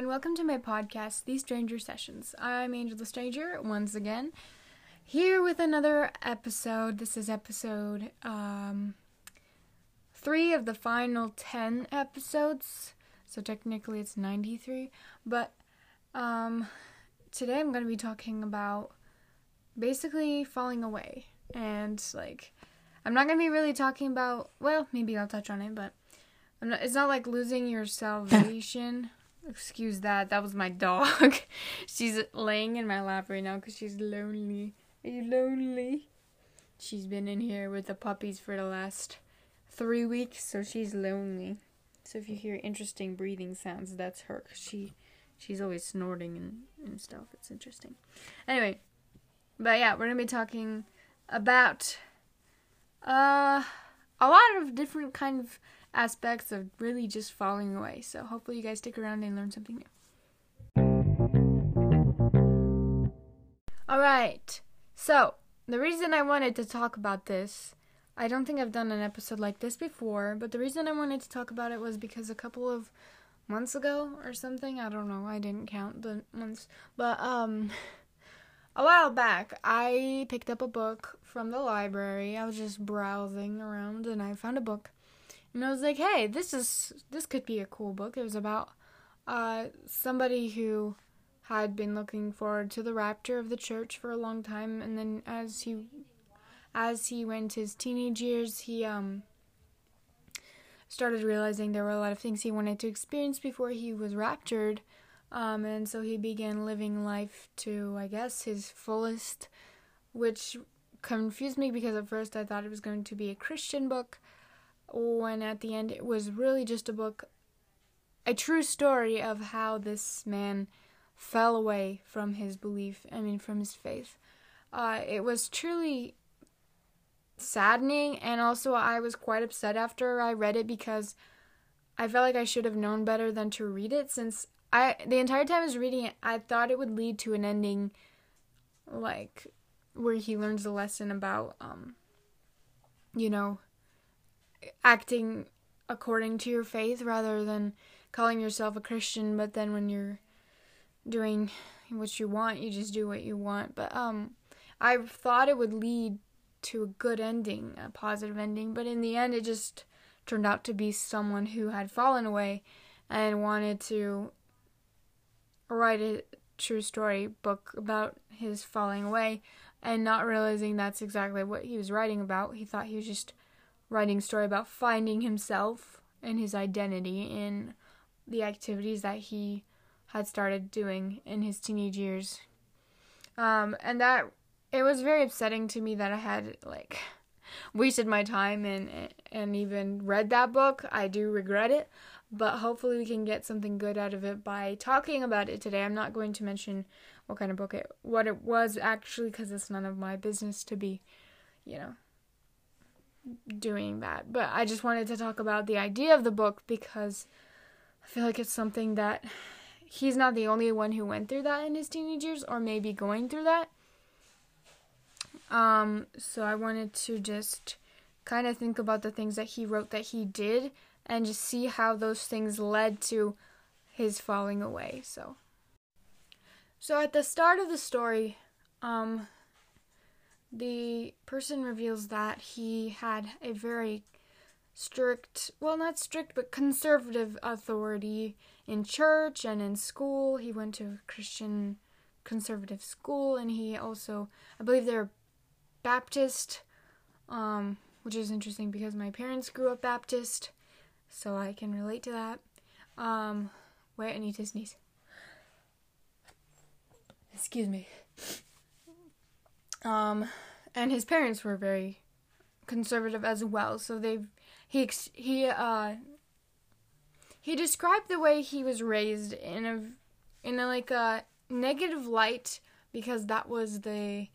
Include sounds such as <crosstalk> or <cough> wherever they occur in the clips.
and welcome to my podcast, The Stranger Sessions. I'm Angel the Stranger once again, here with another episode. This is episode um, three of the final 10 episodes, so technically it's 93. But um, today I'm going to be talking about basically falling away. And, like, I'm not going to be really talking about, well, maybe I'll touch on it, but. Not, it's not like losing your <laughs> salvation Excuse that. That was my dog. <laughs> she's laying in my lap right now because she's lonely. Are you lonely? She's been in here with the puppies for the last three weeks, so she's lonely. So if you hear interesting breathing sounds, that's her. She, she's always snorting and, and stuff. It's interesting. Anyway, but yeah, we're gonna be talking about uh a lot of different kind of aspects of really just falling away. So hopefully you guys stick around and learn something new. Alright, so the reason I wanted to talk about this, I don't think I've done an episode like this before, but the reason I wanted to talk about it was because a couple of months ago or something, I don't know, I didn't count the months, but um <laughs> a while back I picked up a book from the library. I was just browsing around and I found a book and I was like, hey, this is this could be a cool book. It was about uh, somebody who had been looking forward to the rapture of the church for a long time, and then as he as he went his teenage years, he um started realizing there were a lot of things he wanted to experience before he was raptured. Um, and so he began living life to, I guess, his fullest, which confused me because at first I thought it was going to be a Christian book, when at the end it was really just a book, a true story of how this man fell away from his belief, I mean, from his faith. Uh, it was truly saddening, and also I was quite upset after I read it because I felt like I should have known better than to read it since I the entire time I was reading it, I thought it would lead to an ending like where he learns a lesson about um you know acting according to your faith rather than calling yourself a Christian, but then when you're doing what you want, you just do what you want. But um I thought it would lead to a good ending, a positive ending, but in the end it just turned out to be someone who had fallen away and wanted to write a true story book about his falling away and not realizing that's exactly what he was writing about. He thought he was just writing story about finding himself and his identity in the activities that he had started doing in his teenage years. Um, and that it was very upsetting to me that I had like <laughs> wasted my time and and even read that book. I do regret it, but hopefully we can get something good out of it by talking about it today. I'm not going to mention what kind of book it what it was actually cuz it's none of my business to be, you know, doing that. But I just wanted to talk about the idea of the book because I feel like it's something that he's not the only one who went through that in his teenage years or maybe going through that. Um, so I wanted to just kind of think about the things that he wrote that he did and just see how those things led to his falling away. So So at the start of the story, um the person reveals that he had a very strict, well, not strict, but conservative authority in church and in school. He went to a Christian conservative school, and he also, I believe they're Baptist, um, which is interesting because my parents grew up Baptist, so I can relate to that. Um, wait, I need to sneeze. Excuse me. Um, and his parents were very conservative as well. So they he he uh he described the way he was raised in a in a like a negative light because that was the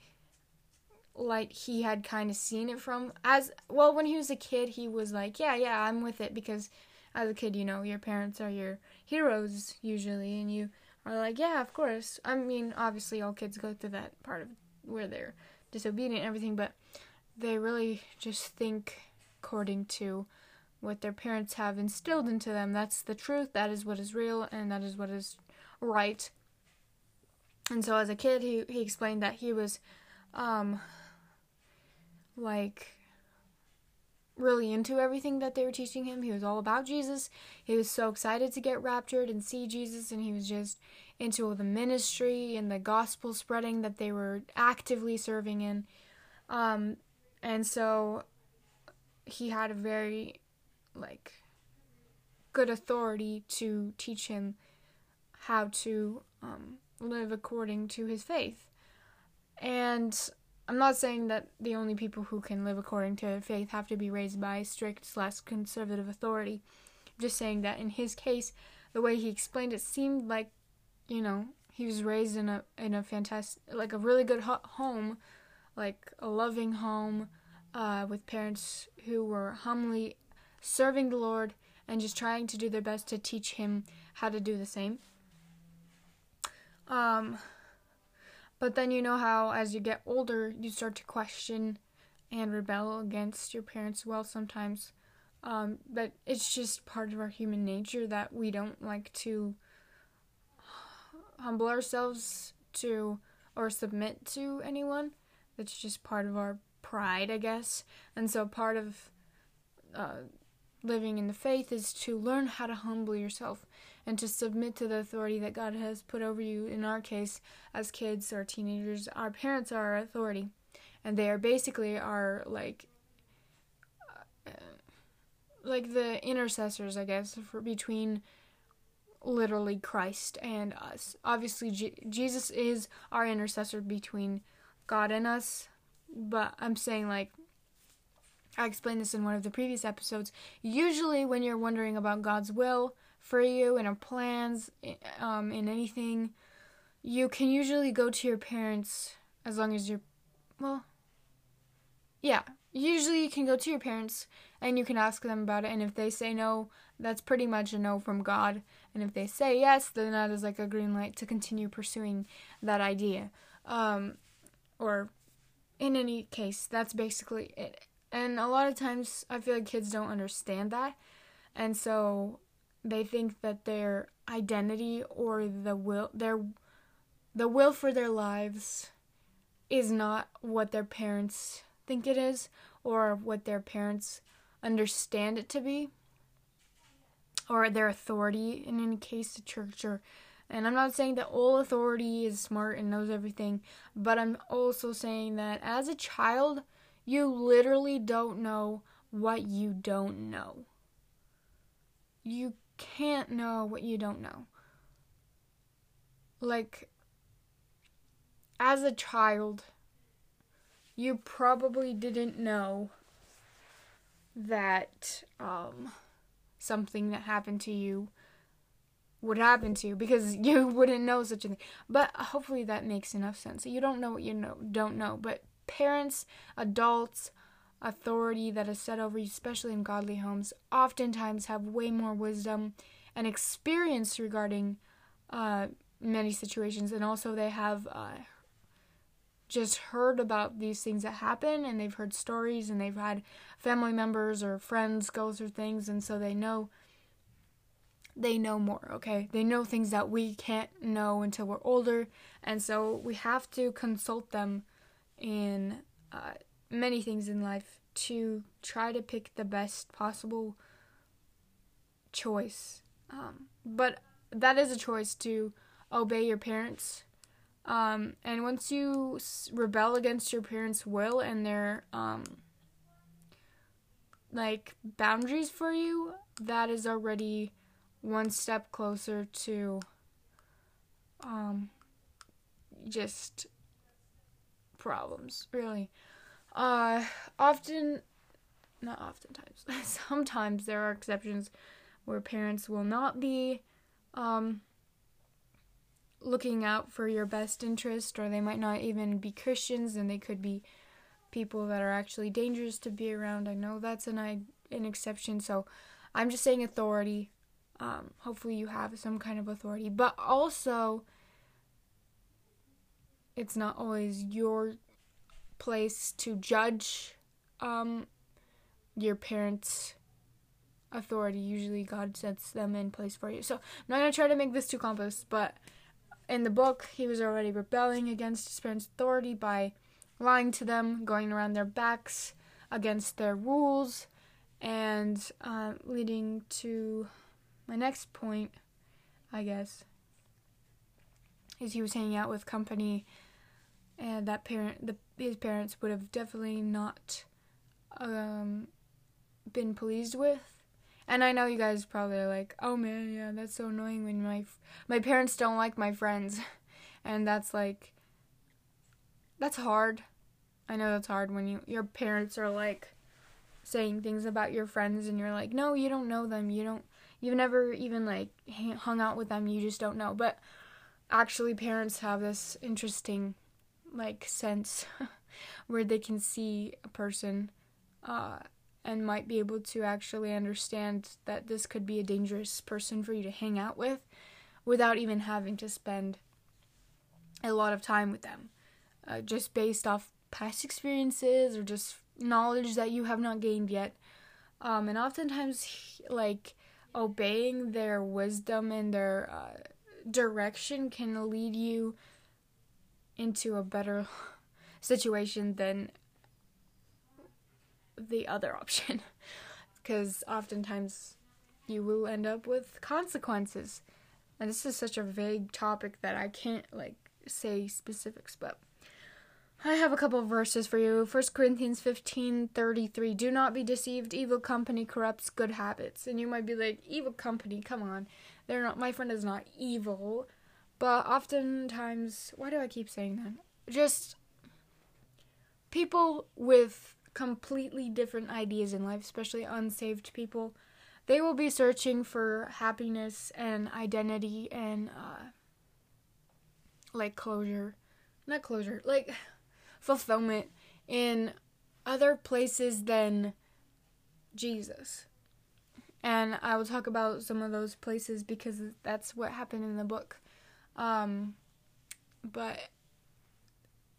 light he had kind of seen it from as well when he was a kid he was like yeah yeah I'm with it because as a kid you know your parents are your heroes usually and you are like yeah of course I mean obviously all kids go through that part of where they're disobedient and everything, but they really just think according to what their parents have instilled into them. That's the truth. That is what is real, and that is what is right. And so, as a kid, he he explained that he was, um, like really into everything that they were teaching him. He was all about Jesus. He was so excited to get raptured and see Jesus, and he was just into the ministry and the gospel spreading that they were actively serving in. Um, and so he had a very like good authority to teach him how to um, live according to his faith. And I'm not saying that the only people who can live according to faith have to be raised by strict slash conservative authority. I'm just saying that in his case, the way he explained it seemed like, you know, he was raised in a in a fantastic, like a really good ho- home, like a loving home, uh, with parents who were humbly serving the Lord and just trying to do their best to teach him how to do the same. Um, but then you know how as you get older, you start to question and rebel against your parents' will sometimes. Um, but it's just part of our human nature that we don't like to humble ourselves to or submit to anyone. It's just part of our pride, I guess. And so part of uh, living in the faith is to learn how to humble yourself and to submit to the authority that God has put over you. In our case, as kids or teenagers, our parents are our authority, and they are basically our like. Uh, like the intercessors, I guess, for between literally Christ and us. Obviously, G- Jesus is our intercessor between God and us, but I'm saying like I explained this in one of the previous episodes. Usually, when you're wondering about God's will for you and our plans um, in anything, you can usually go to your parents as long as you're, well, yeah. Usually, you can go to your parents and you can ask them about it. And if they say no, that's pretty much a no from God. And if they say yes, then that is like a green light to continue pursuing that idea. Um, or in any case, that's basically it. And a lot of times I feel like kids don't understand that. And so they think that their identity or the will their the will for their lives is not what their parents think it is or what their parents understand it to be or their authority in any case the church or and I'm not saying that all authority is smart and knows everything, but I'm also saying that as a child, you literally don't know what you don't know. You can't know what you don't know. Like, as a child, you probably didn't know that um, something that happened to you would happen to you because <laughs> you wouldn't know such a thing. But hopefully that makes enough sense. You don't know what you know don't know, but parents, adults, authority that is set over you, especially in godly homes, oftentimes have way more wisdom and experience regarding uh, many situations, and also they have uh, just heard about these things that happen, and they've heard stories, and they've had family members or friends go through things, and so they know they know more, okay? They know things that we can't know until we're older, and so we have to consult them in uh, many things in life to try to pick the best possible choice. Um, but that is a choice to obey your parents. Um, and once you rebel against your parents' will and their um, like boundaries for you, that is already one step closer to um, just problems, really. Uh, often, not oftentimes, <laughs> sometimes there are exceptions where parents will not be um, looking out for your best interest, or they might not even be Christians, and they could be people that are actually dangerous to be around. I know that's an an exception, so I'm just saying authority. Um, hopefully, you have some kind of authority, but also it's not always your place to judge um, your parents' authority. Usually, God sets them in place for you. So, I'm not gonna try to make this too complex, but in the book, he was already rebelling against his parents' authority by lying to them, going around their backs against their rules, and uh, leading to my next point, I guess, is he was hanging out with company, and that parent, the his parents would have definitely not um, been pleased with. And I know you guys probably are like, "Oh man, yeah, that's so annoying when my my parents don't like my friends." <laughs> And that's like that's hard. I know that's hard when you your parents are like saying things about your friends and you're like, "No, you don't know them. You don't you've never even like hung out with them. You just don't know." But actually parents have this interesting like sense <laughs> where they can see a person uh and might be able to actually understand that this could be a dangerous person for you to hang out with without even having to spend a lot of time with them. Uh, just based off past experiences or just knowledge that you have not gained yet. Um, and oftentimes, like, obeying their wisdom and their uh, direction can lead you into a better <laughs> situation than the other option. <laughs> Because oftentimes you will end up with consequences. And this is such a vague topic that i can't like say specifics but i have a couple verses for you. 1 corinthians 15 33 do not be deceived. Evil company corrupts good habits. And you might be like evil company come on. They're not my friend is not evil. But oftentimes why do i keep saying that? Just people with completely different ideas in life, especially unsaved people. They will be searching for happiness and identity and uh, like closure, not closure, like <sighs> fulfillment in other places than Jesus. And I will talk about some of those places because that's what happened in the book. Um, but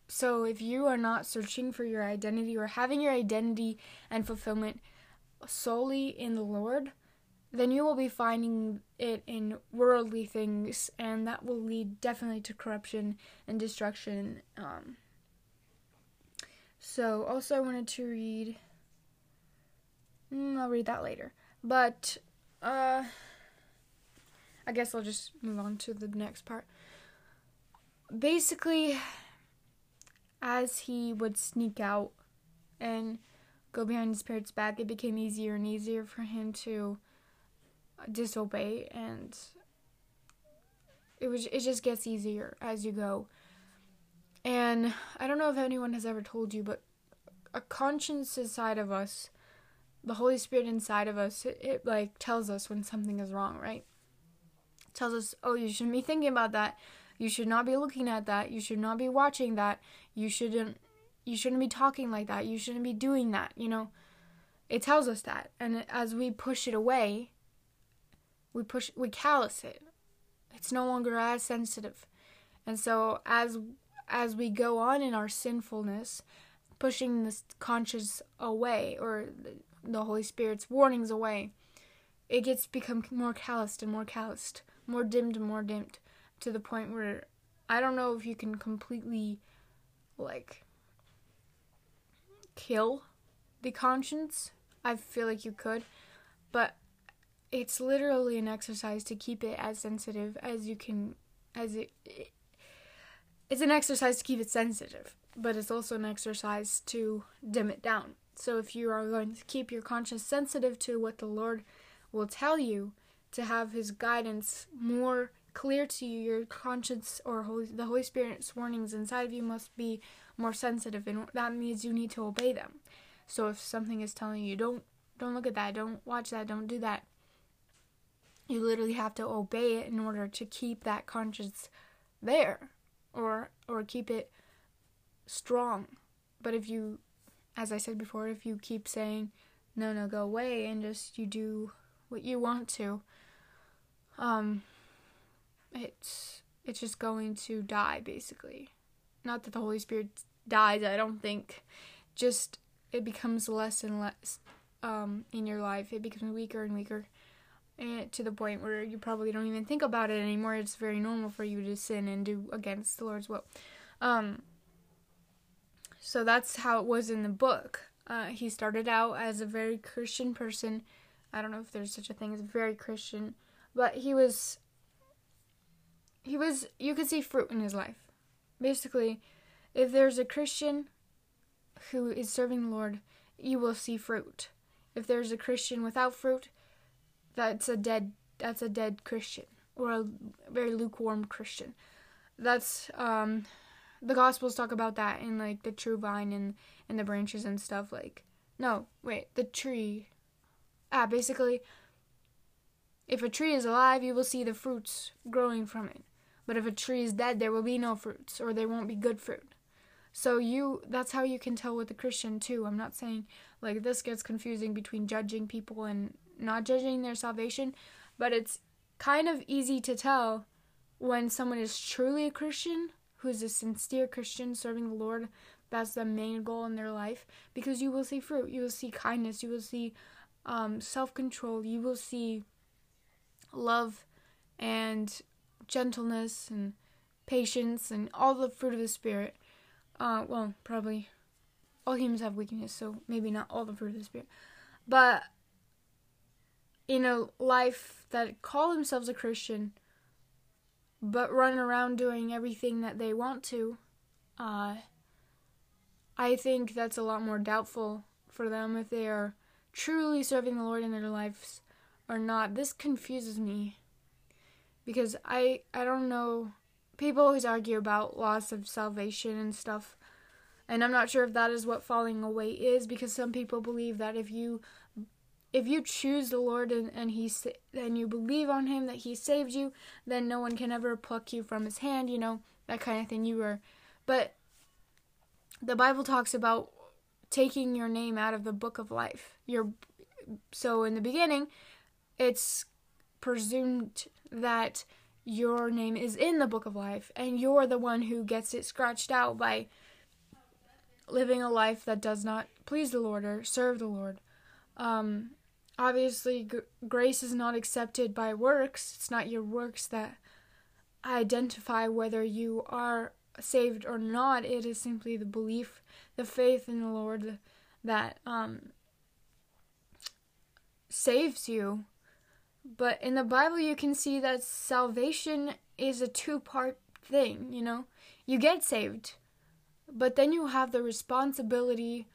so if you are not searching for your identity or having your identity and fulfillment solely in the Lord, then you will be finding it in worldly things, and that will lead definitely to corruption and destruction. Um, so, also, I wanted to read. Mm, I'll read that later. But, uh, I guess I'll just move on to the next part. Basically, as he would sneak out and go behind his parents' back, it became easier and easier for him to disobey and it was it just gets easier as you go. And I don't know if anyone has ever told you, but a conscience inside of us, the Holy Spirit inside of us, it, it like tells us when something is wrong, right? It tells us, oh, you shouldn't be thinking about that. You should not be looking at that. You should not be watching that. You shouldn't you shouldn't be talking like that. You shouldn't be doing that, you know. It tells us that. And as we push it away, we push we callous it. It's no longer as sensitive. And so as as we go on in our sinfulness, pushing this conscience away or the Holy Spirit's warnings away, it gets become more calloused and more calloused, more dimmed and more dimmed to the point where I don't know if you can completely like kill the conscience. I feel like you could, but it's literally an exercise to keep it as sensitive as you can as it, it it's an exercise to keep it sensitive, but it's also an exercise to dim it down. So if you are going to keep your conscience sensitive to what the Lord will tell you, to have his guidance more clear to you, your conscience or Holy, the Holy Spirit's warnings inside of you must be more sensitive, and that means you need to obey them. So if something is telling you don't don't look at that, don't watch that, don't do that, you literally have to obey it in order to keep that conscience there, or or keep it strong. But if you, as I said before, if you keep saying no, no, go away, and just you do what you want to, um, it's it's just going to die basically. Not that the Holy Spirit dies, I don't think. Just it becomes less and less um, in your life. It becomes weaker and weaker and to the point where you probably don't even think about it anymore. It's very normal for you to sin and do against the Lord's will. Um, so that's how it was in the book. Uh, he started out as a very Christian person. I don't know if there's such a thing as very Christian, but he was. He was. You could see fruit in his life. Basically, if there's a Christian who is serving the Lord, you will see fruit. If there's a Christian without fruit, that's a dead that's a dead Christian or a very lukewarm Christian. That's um the gospels talk about that in like the true vine and and the branches and stuff like no, wait, the tree. Ah, basically if a tree is alive, you will see the fruits growing from it. But if a tree is dead, there will be no fruits or there won't be good fruit. So you that's how you can tell with a Christian too. I'm not saying like this gets confusing between judging people and not judging their salvation, but it's kind of easy to tell when someone is truly a Christian, who's a sincere Christian serving the Lord, that's the main goal in their life, because you will see fruit, you will see kindness, you will see um, self control, you will see love and gentleness and patience and all the fruit of the Spirit. Uh, well, probably all humans have weakness, so maybe not all the fruit of the Spirit. But in a life that call themselves a Christian but run around doing everything that they want to, uh, I think that's a lot more doubtful for them if they are truly serving the Lord in their lives or not. This confuses me because I I don't know. People always argue about loss of salvation and stuff. And I'm not sure if that is what falling away is because some people believe that if you if you choose the Lord and, and he and you believe on him that he saved you, then no one can ever pluck you from his hand, you know, that kind of thing you were. But the Bible talks about taking your name out of the book of life. Your so in the beginning, it's presumed that your name is in the book of life and you're the one who gets it scratched out by living a life that does not please the Lord or serve the Lord. Um, obviously g- grace is not accepted by works it's not your works that identify whether you are saved or not it is simply the belief the faith in the lord that um saves you but in the bible you can see that salvation is a two part thing you know you get saved but then you have the responsibility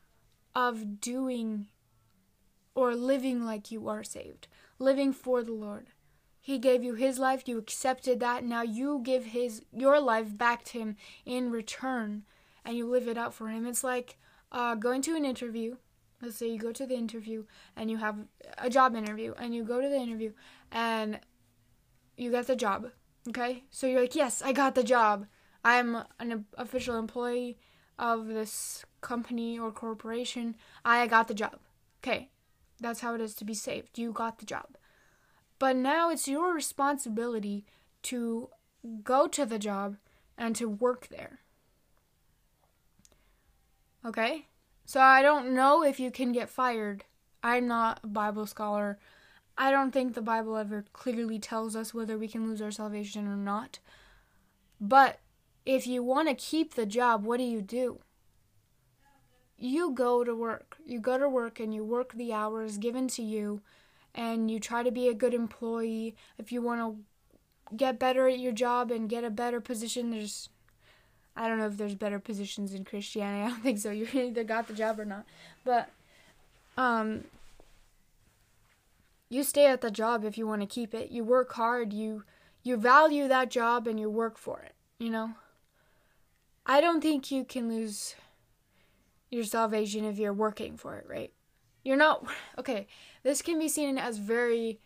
of doing or living like you are saved, living for the Lord. He gave you his life, you accepted that, now you give his your life back to him in return and you live it out for him. It's like uh, going to an interview. Let's say you go to the interview and you have a job interview and you go to the interview and you get the job. Okay? So you're like, "Yes, I got the job. I'm an official employee of this company or corporation. I got the job." Okay, that's how it is to be saved. You got the job. But now it's your responsibility to go to the job and to work there. Okay? So I don't know if you can get fired. I'm not a Bible scholar. I don't think the Bible ever clearly tells us whether we can lose our salvation or not. But if you want to keep the job, what do you do? you go to work. You go to work and you work the hours given to you and you try to be a good employee. If you want to get better at your job and get a better position, there's I don't know if there's better positions in Christianity. <laughs> I don't think so. You <laughs> either got the job or not. But um you stay at the job if you want to keep it. You work hard, you you value that job and you work for it, you know? I don't think you can lose your salvation if you're working for it, right? You're not <laughs> okay. This can be seen as very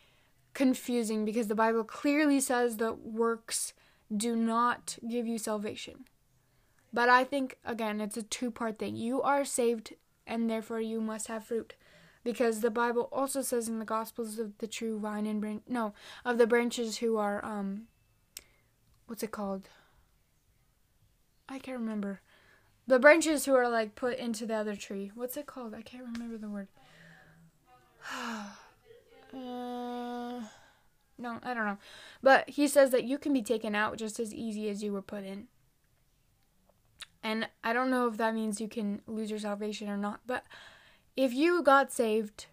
confusing because the Bible clearly says that works do not give you salvation. But I think again, it's a two-part thing. You are saved and therefore you must have fruit. Because the Bible also says in the Gospels of the true vine and branch no, of the branches who are um what's it called? I can't remember. The branches who are like put into the other tree. What's it called? I can't remember the word. <sighs> uh, no, I don't know. But he says that you can be taken out just as easy as you were put in. And I don't know if that means you can lose your salvation or not, but if you got saved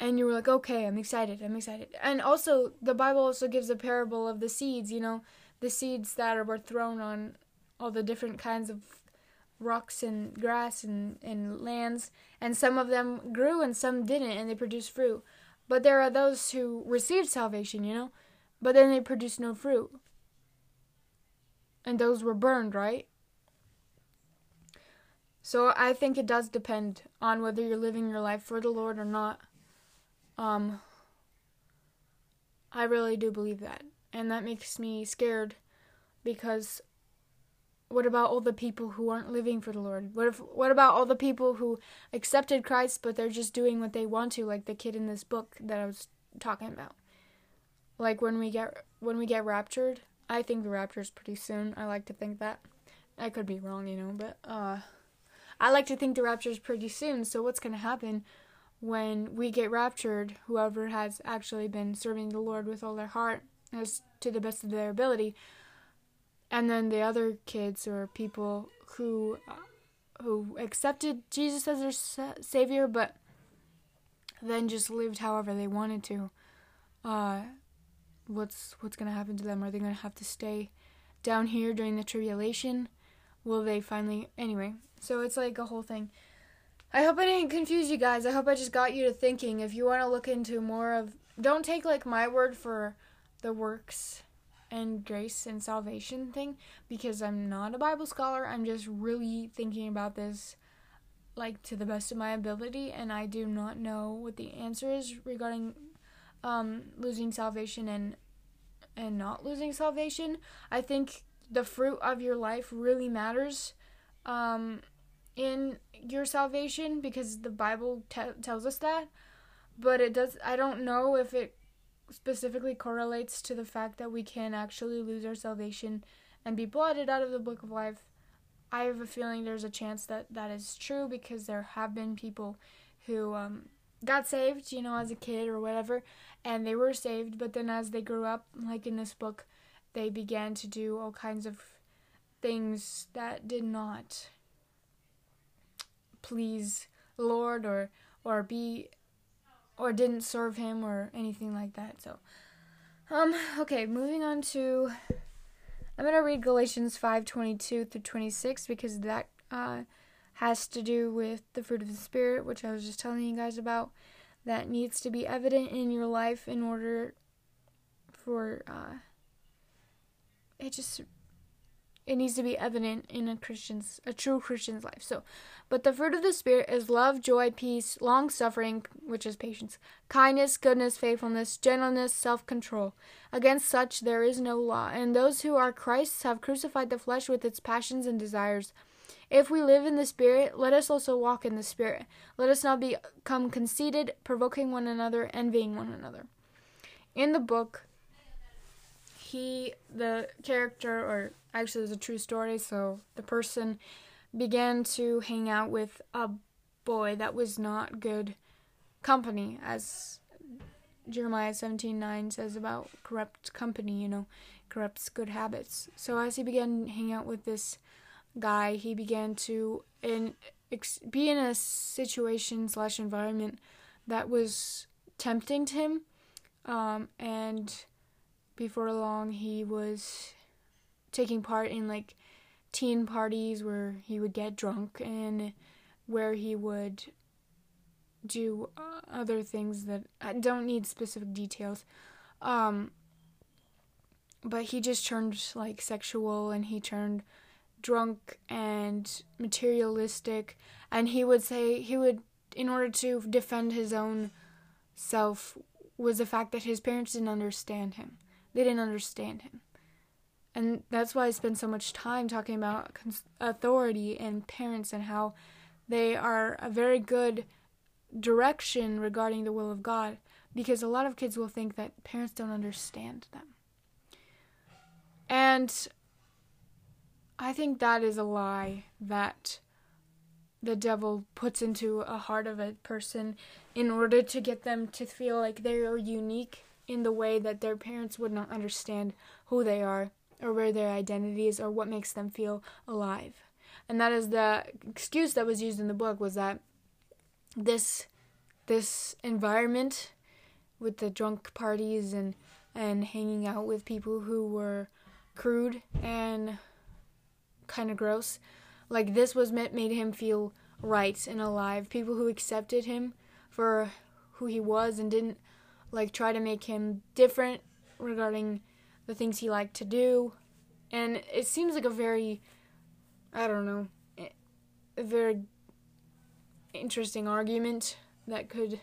and you were like, okay, I'm excited, I'm excited. And also, the Bible also gives a parable of the seeds, you know, the seeds that were thrown on all the different kinds of rocks and grass and, and lands, and some of them grew and some didn't, and they produced fruit. But there are those who received salvation, you know, but then they produced no fruit. And those were burned, right? So I think it does depend on whether you're living your life for the Lord or not. Um I really do believe that. And that makes me scared because what about all the people who aren't living for the Lord? What if what about all the people who accepted Christ but they're just doing what they want to like the kid in this book that I was talking about? Like when we get when we get raptured, I think the rapture is pretty soon. I like to think that. I could be wrong, you know, but uh I like to think the rapture is pretty soon. So what's going to happen when we get raptured? Whoever has actually been serving the Lord with all their heart, as to the best of their ability, and then the other kids or people who who accepted Jesus as their sa- savior, but then just lived however they wanted to. Uh, what's what's gonna happen to them? Are they gonna have to stay down here during the tribulation? Will they finally? Anyway, so it's like a whole thing. I hope I didn't confuse you guys. I hope I just got you to thinking. If you want to look into more of, don't take like my word for the works and grace and salvation thing because I'm not a Bible scholar. I'm just really thinking about this like to the best of my ability and I do not know what the answer is regarding um, losing salvation and and not losing salvation. I think the fruit of your life really matters. Um, in your salvation because the Bible te- tells us that. But it does. I don't know if it specifically correlates to the fact that we can actually lose our salvation and be blotted out of the book of life. I have a feeling there's a chance that that is true because there have been people who um, got saved, you know, as a kid or whatever, and they were saved, but then as they grew up, like in this book, they began to do all kinds of things that did not please Lord or or be or didn't serve him or anything like that. So um okay, moving on to I'm going to read Galatians 5:22 through 26 because that uh has to do with the fruit of the spirit, which I was just telling you guys about that needs to be evident in your life in order for uh it just it needs to be evident in a Christian's a true Christian's life. So, but the fruit of the spirit is love, joy, peace, long suffering, which is patience, kindness, goodness, faithfulness, gentleness, self-control. Against such there is no law. And those who are Christ's have crucified the flesh with its passions and desires. If we live in the Spirit, let us also walk in the Spirit. Let us not become conceited, provoking one another, envying one another. In the book, he, the character, or actually, it's a true story, so the person began to hang out with a boy that was not good company, as Jeremiah 17:9 says about corrupt company, you know, corrupts good habits. So as he began hanging out with this guy, he began to in ex, be in a situation slash environment that was tempting to him, um, and before long he was taking part in like teen parties where he would get drunk and where he would do uh, other things that I don't need specific details. Um, but he just turned like sexual and he turned drunk and materialistic and he would say he would in order to defend his own self was the fact that his parents didn't understand him they didn't understand him. And that's why I spend so much time talking about authority and parents and how they are a very good direction regarding the will of God because a lot of kids will think that parents don't understand them. And I think that is a lie that the devil puts into a heart of a person in order to get them to feel like they are unique in the way that their parents would not understand who they are or where their identity is or what makes them feel alive. And that is the excuse that was used in the book was that this this environment with the drunk parties and and hanging out with people who were crude and kind of gross like this was meant made him feel right and alive people who accepted him for who he was and didn't like try to make him different regarding the things he liked to do. And it seems like a very i don't know a very interesting argument that could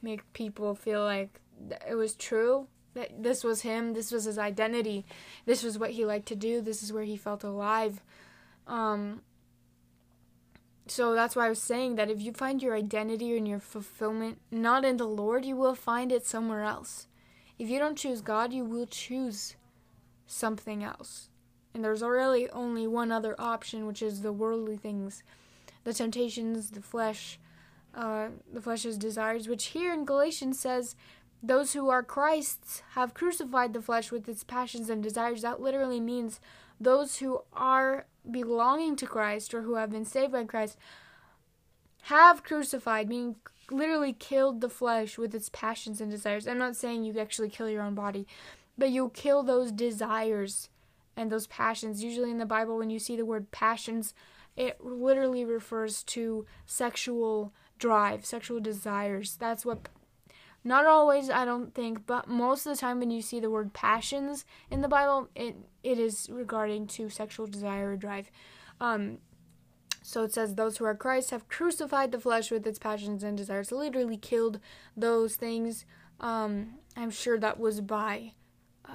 make people feel like it was true that this was him this was his identity this was what he liked to do this is where he felt alive. Um so that's why I was saying that if you find your identity and your fulfillment not in the Lord, you will find it somewhere else. If you don't choose God, you will choose something else. And there's really only one other option, which is the worldly things, the temptations, the flesh, uh, the flesh's desires, which here in Galatians says, those who are Christ's have crucified the flesh with its passions and desires. That literally means those who are belonging to Christ or who have been saved by Christ have crucified, meaning literally killed the flesh with its passions and desires. I'm not saying you actually kill your own body, but you kill those desires and those passions. Usually in the Bible, when you see the word passions, it literally refers to sexual drive, sexual desires. That's what not always, I don't think, but most of the time when you see the word passions in the Bible, it it is regarding to sexual desire or drive. Um, so it says, Those who are Christ have crucified the flesh with its passions and desires, literally killed those things. Um, I'm sure that was by uh,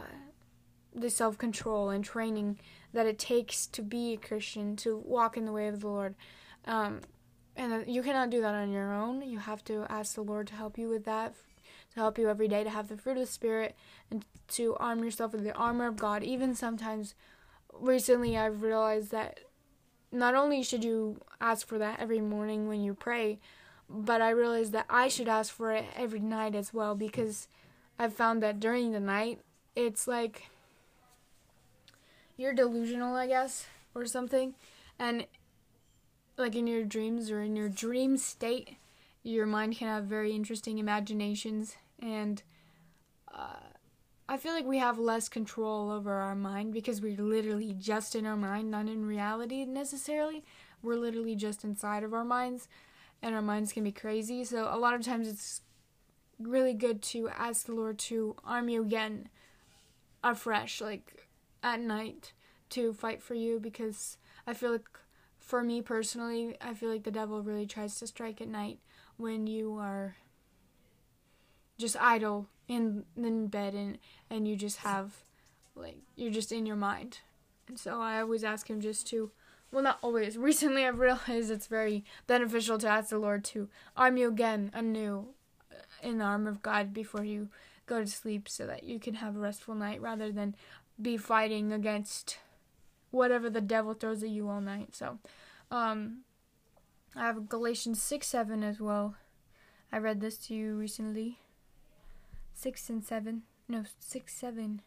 the self control and training that it takes to be a Christian, to walk in the way of the Lord. Um, and you cannot do that on your own. You have to ask the Lord to help you with that to help you every day to have the fruit of the Spirit and to arm yourself with the armor of God. Even sometimes, recently, I've realized that not only should you ask for that every morning when you pray, but I realized that I should ask for it every night as well because I've found that during the night, it's like you're delusional, I guess, or something. And like in your dreams or in your dream state, your mind can have very interesting imaginations and uh, I feel like we have less control over our mind because we're literally just in our mind, not in reality necessarily. We're literally just inside of our minds, and our minds can be crazy. So, a lot of times it's really good to ask the Lord to arm you again afresh, like at night, to fight for you because I feel like for me personally, I feel like the devil really tries to strike at night when you are just idle in in bed and and you just have like you're just in your mind. And so I always ask him just to well not always. <laughs> Recently I've realized it's very beneficial to ask the Lord to arm you again anew uh, in the arm of God before you go to sleep so that you can have a restful night rather than be fighting against whatever the devil throws at you all night. So um I have Galatians 6 7 as well. I read this to you recently. 6 and 7. No, 6 7.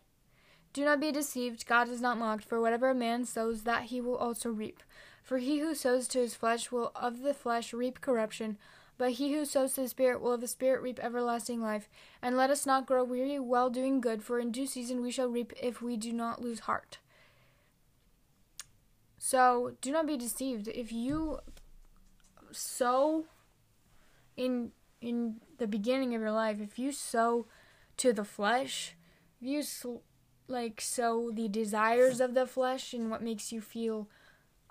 Do not be deceived. God is not mocked, for whatever a man sows, that he will also reap. For he who sows to his flesh will of the flesh reap corruption, but he who sows to the Spirit will of the Spirit reap everlasting life. And let us not grow weary while doing good, for in due season we shall reap if we do not lose heart. So do not be deceived. If you sow in in the beginning of your life, if you sow to the flesh, you like so the desires of the flesh and what makes you feel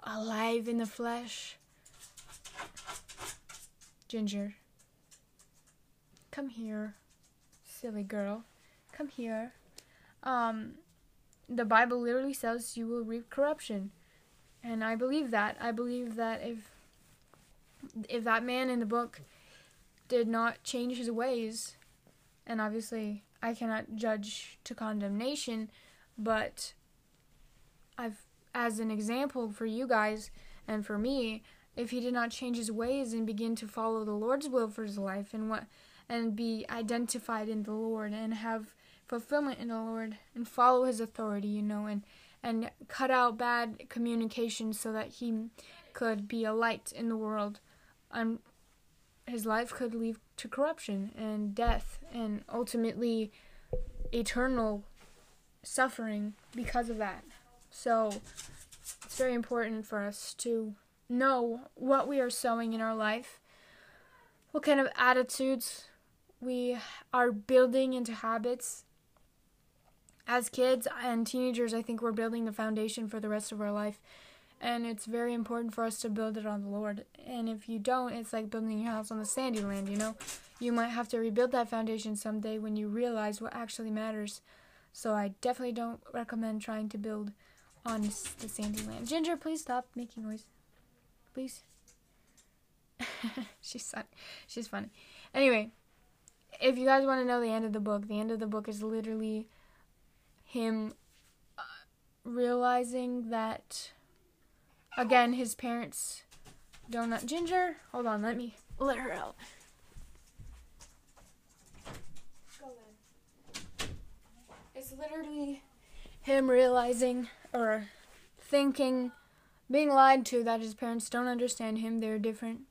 alive in the flesh. Ginger, come here, silly girl, come here. Um, the Bible literally says you will reap corruption, and I believe that. I believe that if if that man in the book did not change his ways, and obviously I cannot judge to condemnation, but I've as an example for you guys and for me if he did not change his ways and begin to follow the Lord's will for his life and what and be identified in the Lord and have fulfillment in the Lord and follow his authority, you know, and and cut out bad communication so that he could be a light in the world. His life could lead to corruption and death and ultimately eternal suffering because of that. So it's very important for us to know what we are sowing in our life, what kind of attitudes we are building into habits. As kids and teenagers, I think we're building the foundation for the rest of our life. And it's very important for us to build it on the Lord. And if you don't, it's like building your house on the sandy land, you know? You might have to rebuild that foundation someday when you realize what actually matters. So I definitely don't recommend trying to build on the sandy land. Ginger, please stop making noise. Please. <laughs> she's funny. She's funny. Anyway, if you guys want to know the end of the book, the end of the book is literally him uh, realizing that again his parents don't donut ginger. Hold on let me let her out. It's literally him realizing or thinking being lied to that his parents don't understand him they're different.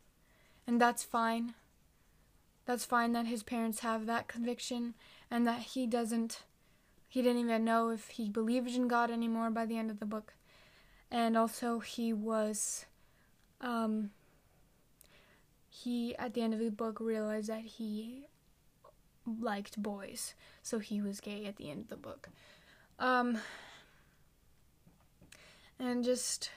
And that's fine. That's fine that his parents have that conviction and that he doesn't he didn't even know if he believed in God anymore by the end of the book. And also he was um he at the end of the book realized that he liked boys. So he was gay at the end of the book. Um and just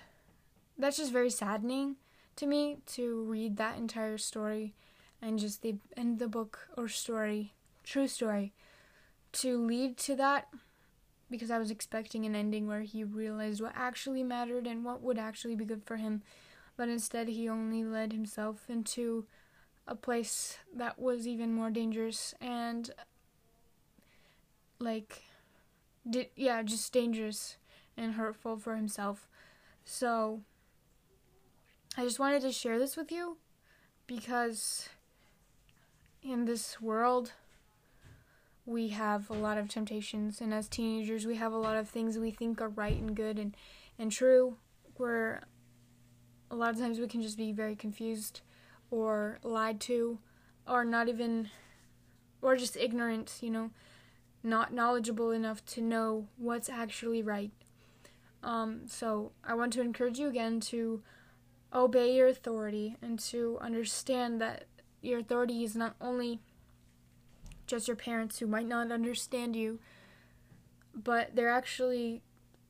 that's just very saddening to me to read that entire story and just the end of the book or story, true story, to lead to that because I was expecting an ending where he realized what actually mattered and what would actually be good for him, but instead he only led himself into a place that was even more dangerous and like did yeah, just dangerous and hurtful for himself. So I just wanted to share this with you because in this world, we have a lot of temptations, and as teenagers, we have a lot of things we think are right and good and, and true, where a lot of times we can just be very confused or lied to, or not even, or just ignorant, you know, not knowledgeable enough to know what's actually right. Um, so I want to encourage you again to obey your authority and to understand that your authority is not only just your parents who might not understand you, but they're actually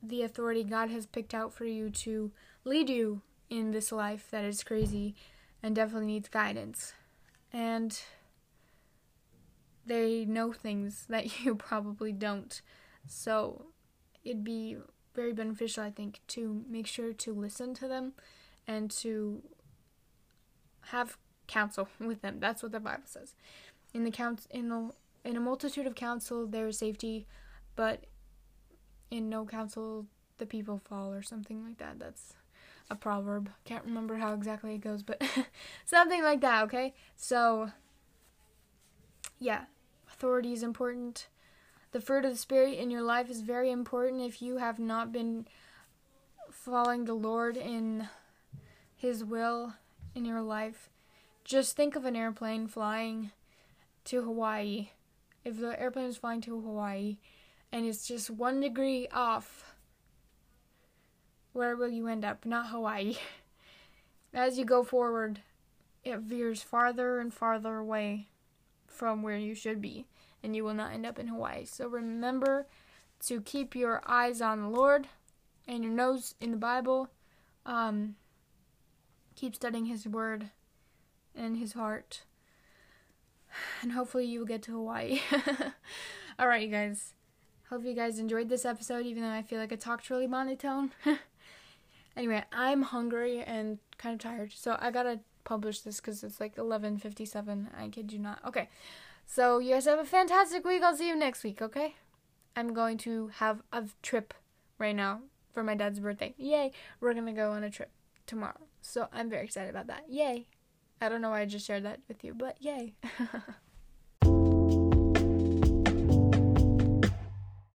the authority God has picked out for you to lead you in this life that is crazy and definitely needs guidance. And they know things <laughs> that you probably don't. So it'd be very beneficial, I think, to make sure to listen to them and to have counsel <laughs> with them. That's what the Bible says. In the count in the in a multitude of counsel there is safety, but in no counsel the people fall or something like that. That's a proverb. Can't remember how exactly it goes, but <laughs> something like that, okay? So yeah, authority is important. The fruit of the spirit in your life is very important if you have not been following the Lord in his will in your life just think of an airplane flying to Hawaii. If the airplane is flying to Hawaii and it's just one degree off, where will you end up? Not Hawaii. <laughs> As you go forward, it veers farther and farther away from where you should be, and you will not end up in Hawaii. So remember to keep your eyes on the Lord and your nose in the Bible. Um, keep studying His Word and his heart. And hopefully you will get to Hawaii. <laughs> Alright, you guys. Hope you guys enjoyed this episode, even though I feel like I talked really monotone. <laughs> anyway, I'm hungry and kind of tired, so I gotta publish this because it's like 11:57. I kid you not. Okay, so you guys have a fantastic week. I'll see you next week. Okay, I'm going to have a trip right now for my dad's birthday. Yay! We're gonna go on a trip tomorrow. So I'm very excited about that. Yay! I don't know why I just shared that with you, but yay. <laughs>